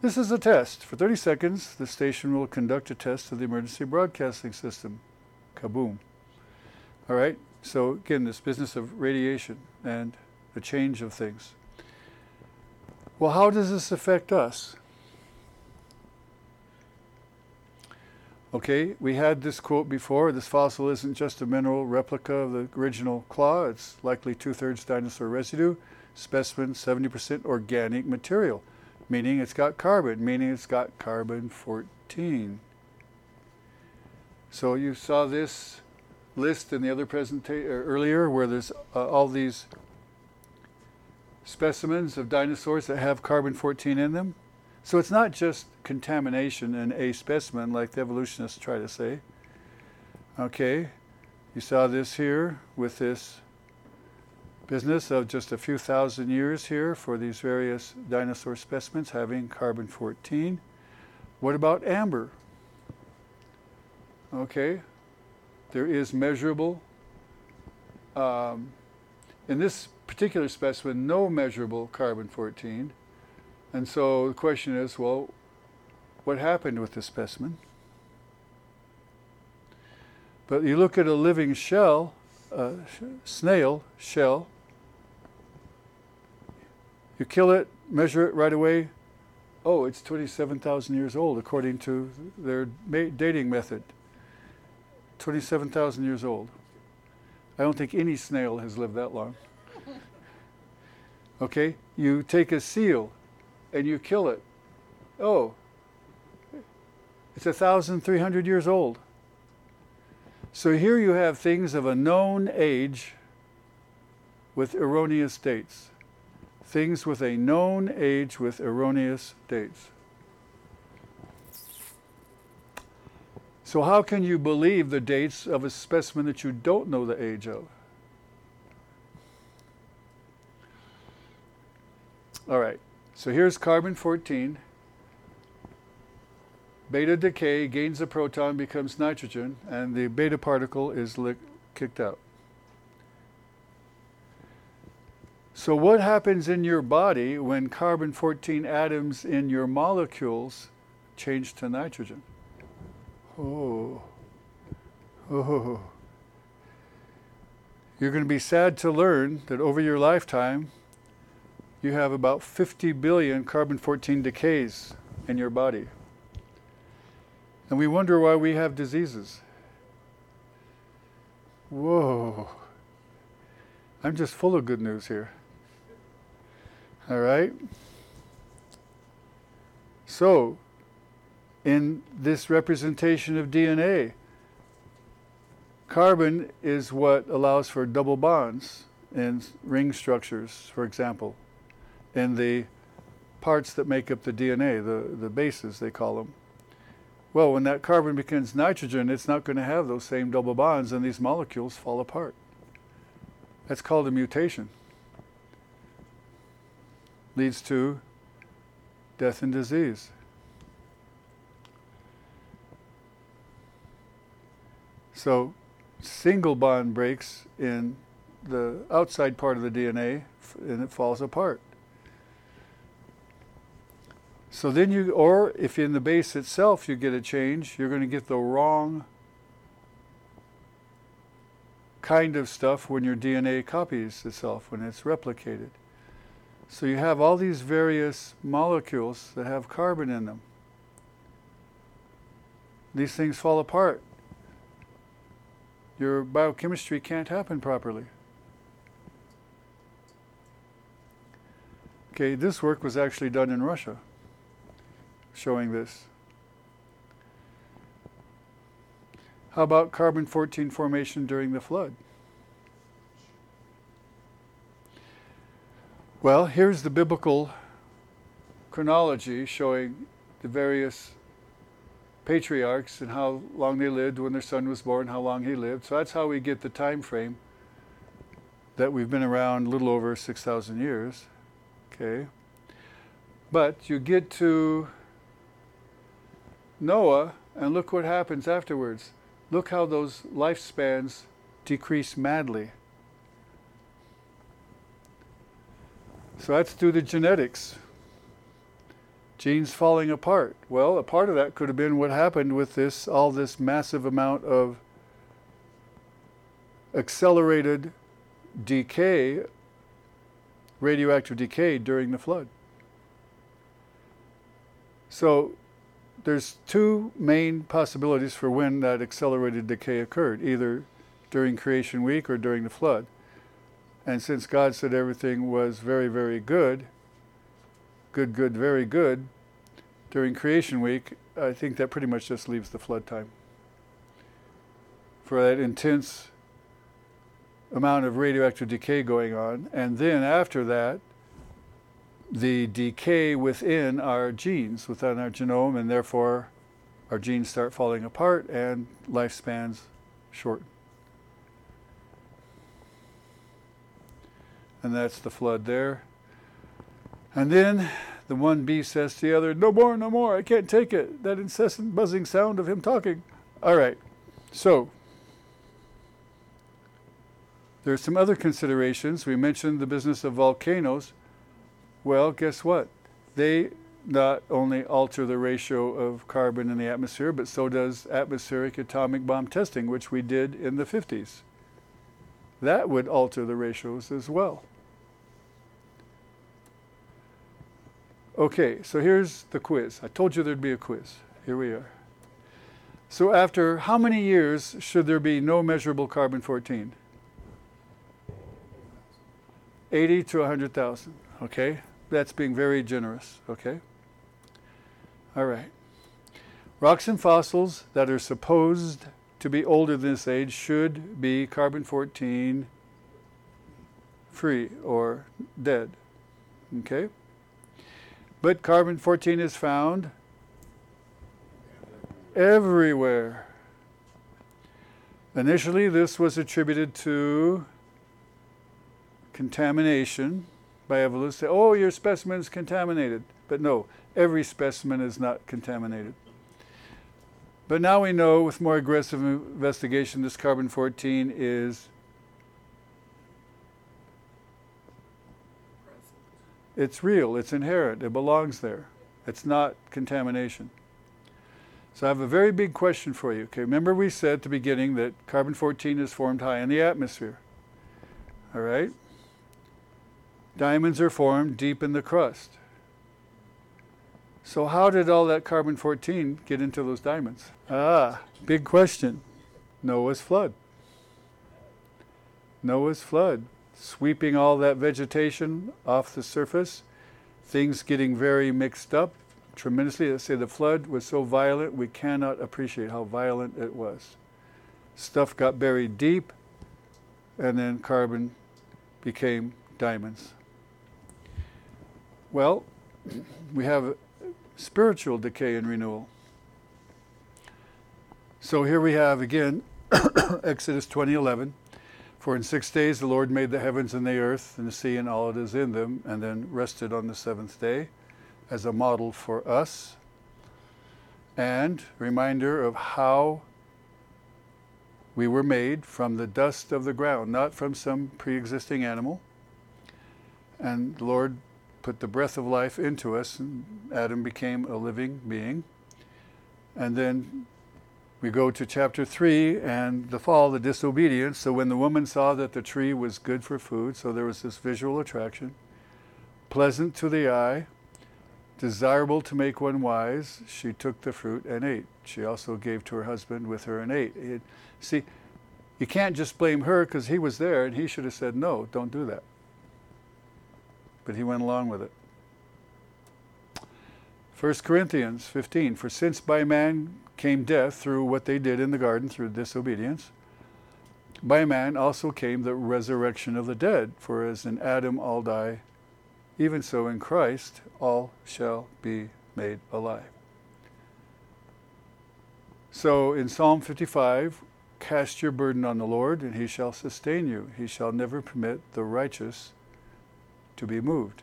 This is a test. For 30 seconds, the station will conduct a test of the emergency broadcasting system. Kaboom. All right? So, again, this business of radiation and the change of things. Well, how does this affect us? Okay, we had this quote before this fossil isn't just a mineral replica of the original claw, it's likely two thirds dinosaur residue, specimen 70% organic material, meaning it's got carbon, meaning it's got carbon 14. So you saw this list in the other presentation earlier where there's uh, all these specimens of dinosaurs that have carbon 14 in them. So it's not just contamination in a specimen like the evolutionists try to say. Okay, you saw this here with this business of just a few thousand years here for these various dinosaur specimens having carbon 14. What about amber? Okay, there is measurable. Um, in this particular specimen, no measurable carbon 14. And so the question is well, what happened with the specimen? But you look at a living shell, a snail shell, You kill it, measure it right away. Oh, it's 27,000 years old according to their dating method. 27,000 years old. I don't think any snail has lived that long. [LAUGHS] Okay? You take a seal and you kill it. Oh, it's 1,300 years old. So here you have things of a known age with erroneous dates. Things with a known age with erroneous dates. So, how can you believe the dates of a specimen that you don't know the age of? All right, so here's carbon 14. Beta decay gains a proton, becomes nitrogen, and the beta particle is kicked out. So, what happens in your body when carbon 14 atoms in your molecules change to nitrogen? Oh, oh. You're going to be sad to learn that over your lifetime, you have about 50 billion carbon 14 decays in your body. And we wonder why we have diseases. Whoa. I'm just full of good news here. All right? So, in this representation of DNA, carbon is what allows for double bonds in ring structures, for example, in the parts that make up the DNA, the, the bases, they call them. Well, when that carbon becomes nitrogen, it's not going to have those same double bonds, and these molecules fall apart. That's called a mutation. Leads to death and disease. So, single bond breaks in the outside part of the DNA and it falls apart. So then you, or if in the base itself you get a change, you're going to get the wrong kind of stuff when your DNA copies itself, when it's replicated. So you have all these various molecules that have carbon in them. These things fall apart. Your biochemistry can't happen properly. Okay, this work was actually done in Russia showing this. How about carbon 14 formation during the flood? Well, here's the biblical chronology showing the various patriarchs and how long they lived when their son was born, how long he lived. So that's how we get the time frame that we've been around a little over 6,000 years. Okay. But you get to Noah, and look what happens afterwards. Look how those lifespans decrease madly. So that's due to genetics. Genes falling apart. Well, a part of that could have been what happened with this all this massive amount of accelerated decay, radioactive decay during the flood. So there's two main possibilities for when that accelerated decay occurred, either during creation week or during the flood. And since God said everything was very, very good, good, good, very good, during creation week, I think that pretty much just leaves the flood time. For that intense amount of radioactive decay going on. And then after that, the decay within our genes, within our genome, and therefore our genes start falling apart and lifespans shorten. And that's the flood there. And then the one bee says to the other, No more, no more, I can't take it. That incessant buzzing sound of him talking. All right, so there are some other considerations. We mentioned the business of volcanoes. Well, guess what? They not only alter the ratio of carbon in the atmosphere, but so does atmospheric atomic bomb testing, which we did in the 50s. That would alter the ratios as well. Okay, so here's the quiz. I told you there'd be a quiz. Here we are. So after how many years should there be no measurable carbon 14? 80 to 100,000, okay? That's being very generous, okay? All right. Rocks and fossils that are supposed to be older than this age should be carbon 14 free or dead, okay? But carbon 14 is found everywhere. Initially, this was attributed to contamination by evolution. Oh, your specimen is contaminated. But no, every specimen is not contaminated. But now we know with more aggressive investigation, this carbon 14 is. It's real, it's inherent, it belongs there. It's not contamination. So I have a very big question for you. Okay, remember we said at the beginning that carbon 14 is formed high in the atmosphere. All right? Diamonds are formed deep in the crust. So, how did all that carbon 14 get into those diamonds? Ah, big question. Noah's flood. Noah's flood, sweeping all that vegetation off the surface, things getting very mixed up tremendously. Let's say the flood was so violent, we cannot appreciate how violent it was. Stuff got buried deep, and then carbon became diamonds. Well, [CLEARS THROAT] we have spiritual decay and renewal. So here we have again [COUGHS] Exodus 20:11. For in six days the Lord made the heavens and the earth and the sea and all that is in them, and then rested on the seventh day as a model for us. And reminder of how we were made from the dust of the ground, not from some pre existing animal. And the Lord put the breath of life into us, and Adam became a living being. And then we go to chapter 3 and the fall, the disobedience. So when the woman saw that the tree was good for food, so there was this visual attraction, pleasant to the eye, desirable to make one wise, she took the fruit and ate. She also gave to her husband with her and ate. It, see, you can't just blame her because he was there and he should have said, no, don't do that but he went along with it. 1 Corinthians 15 For since by man came death through what they did in the garden, through disobedience, by man also came the resurrection of the dead. For as in Adam all die, even so in Christ all shall be made alive. So in Psalm 55, cast your burden on the Lord, and he shall sustain you. He shall never permit the righteous to be moved.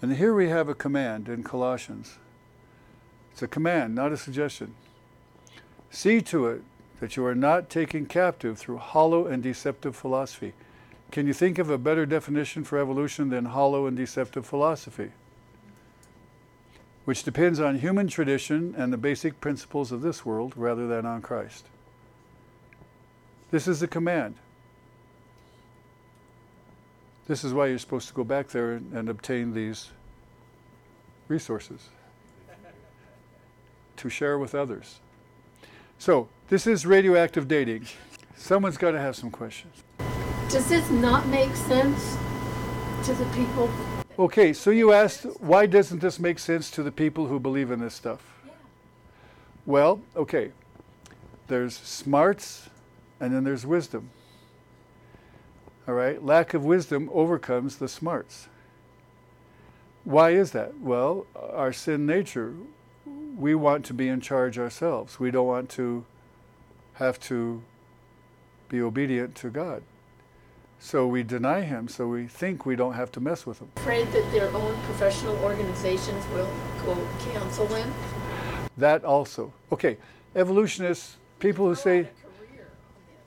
And here we have a command in Colossians. It's a command, not a suggestion. See to it that you are not taken captive through hollow and deceptive philosophy. Can you think of a better definition for evolution than hollow and deceptive philosophy? Which depends on human tradition and the basic principles of this world rather than on Christ. This is a command. This is why you're supposed to go back there and, and obtain these resources to share with others. So, this is radioactive dating. Someone's got to have some questions. Does this not make sense to the people? Okay, so you asked, why doesn't this make sense to the people who believe in this stuff? Yeah. Well, okay, there's smarts and then there's wisdom. All right, lack of wisdom overcomes the smarts. Why is that? Well, our sin nature, we want to be in charge ourselves. We don't want to have to be obedient to God. So we deny Him, so we think we don't have to mess with Him. Afraid that their own professional organizations will go cancel them? That also. Okay, evolutionists, people who say, and a career.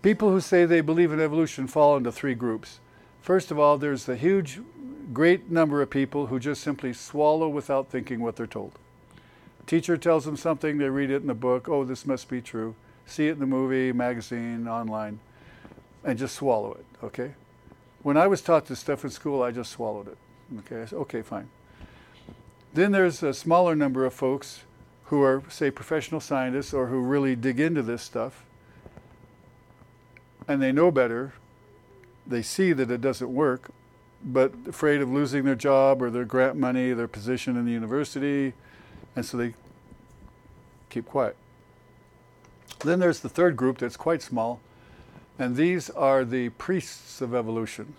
People who say they believe in evolution fall into three groups. First of all, there's a huge, great number of people who just simply swallow without thinking what they're told. Teacher tells them something, they read it in the book, oh, this must be true. See it in the movie, magazine, online, and just swallow it, okay? When I was taught this stuff in school, I just swallowed it. Okay, I said, okay, fine. Then there's a smaller number of folks who are, say, professional scientists or who really dig into this stuff and they know better. They see that it doesn't work, but afraid of losing their job or their grant money, their position in the university, and so they keep quiet. Then there's the third group that's quite small, and these are the priests of evolution.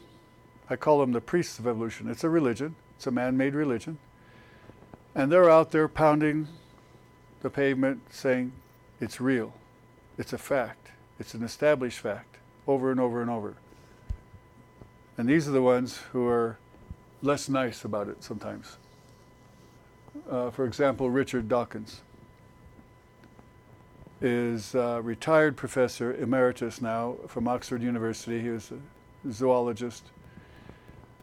I call them the priests of evolution. It's a religion, it's a man made religion. And they're out there pounding the pavement saying it's real, it's a fact, it's an established fact, over and over and over. And these are the ones who are less nice about it sometimes. Uh, for example, Richard Dawkins is a retired professor emeritus now from Oxford University. He was a zoologist.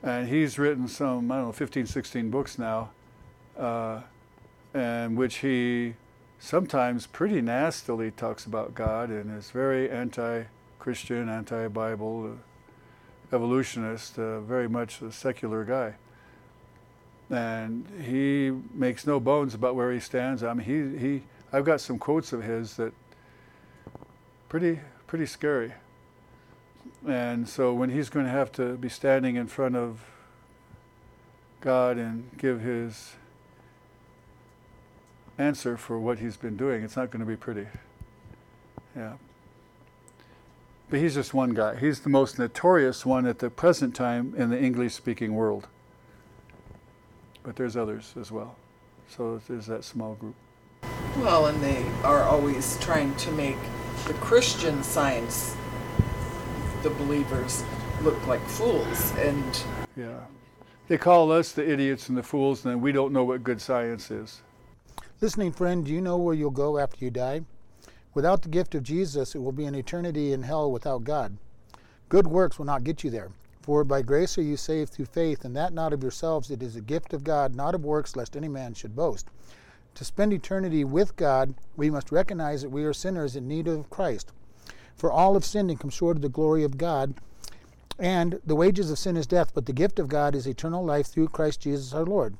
And he's written some, I don't know, 15, 16 books now, uh, and which he sometimes pretty nastily talks about God and is very anti Christian, anti Bible, uh, evolutionist, uh, very much a secular guy. And he makes no bones about where he stands. I mean, he, he, I've got some quotes of his that pretty, pretty scary. And so when he's going to have to be standing in front of God and give his answer for what he's been doing, it's not going to be pretty. Yeah. But he's just one guy. He's the most notorious one at the present time in the English speaking world. But there's others as well. So there's that small group. Well, and they are always trying to make the Christian science, the believers, look like fools. And yeah, they call us the idiots and the fools, and we don't know what good science is. Listening friend, do you know where you'll go after you die? Without the gift of Jesus, it will be an eternity in hell without God. Good works will not get you there. For by grace are you saved through faith, and that not of yourselves, it is a gift of God, not of works, lest any man should boast. To spend eternity with God, we must recognize that we are sinners in need of Christ. For all have sinned and come short of the glory of God, and the wages of sin is death, but the gift of God is eternal life through Christ Jesus our Lord.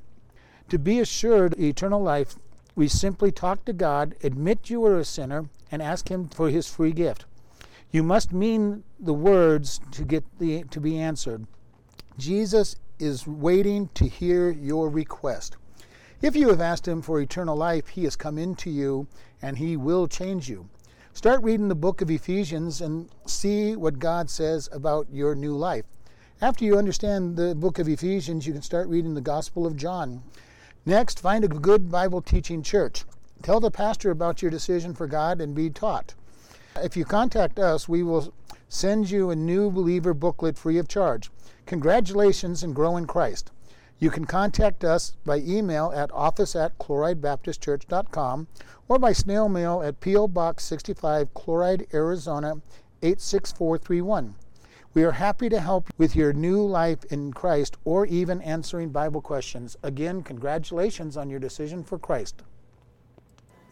To be assured of eternal life, we simply talk to God, admit you are a sinner, and ask Him for His free gift. You must mean the words to get the to be answered. Jesus is waiting to hear your request. If you have asked him for eternal life, he has come into you and he will change you. Start reading the book of Ephesians and see what God says about your new life. After you understand the book of Ephesians, you can start reading the Gospel of John. Next, find a good Bible teaching church. Tell the pastor about your decision for God and be taught. If you contact us, we will send you a new believer booklet free of charge. Congratulations and grow in Christ. You can contact us by email at office at chloridebaptistchurch.com or by snail mail at P.O. Box 65, Chloride, Arizona 86431. We are happy to help with your new life in Christ or even answering Bible questions. Again, congratulations on your decision for Christ.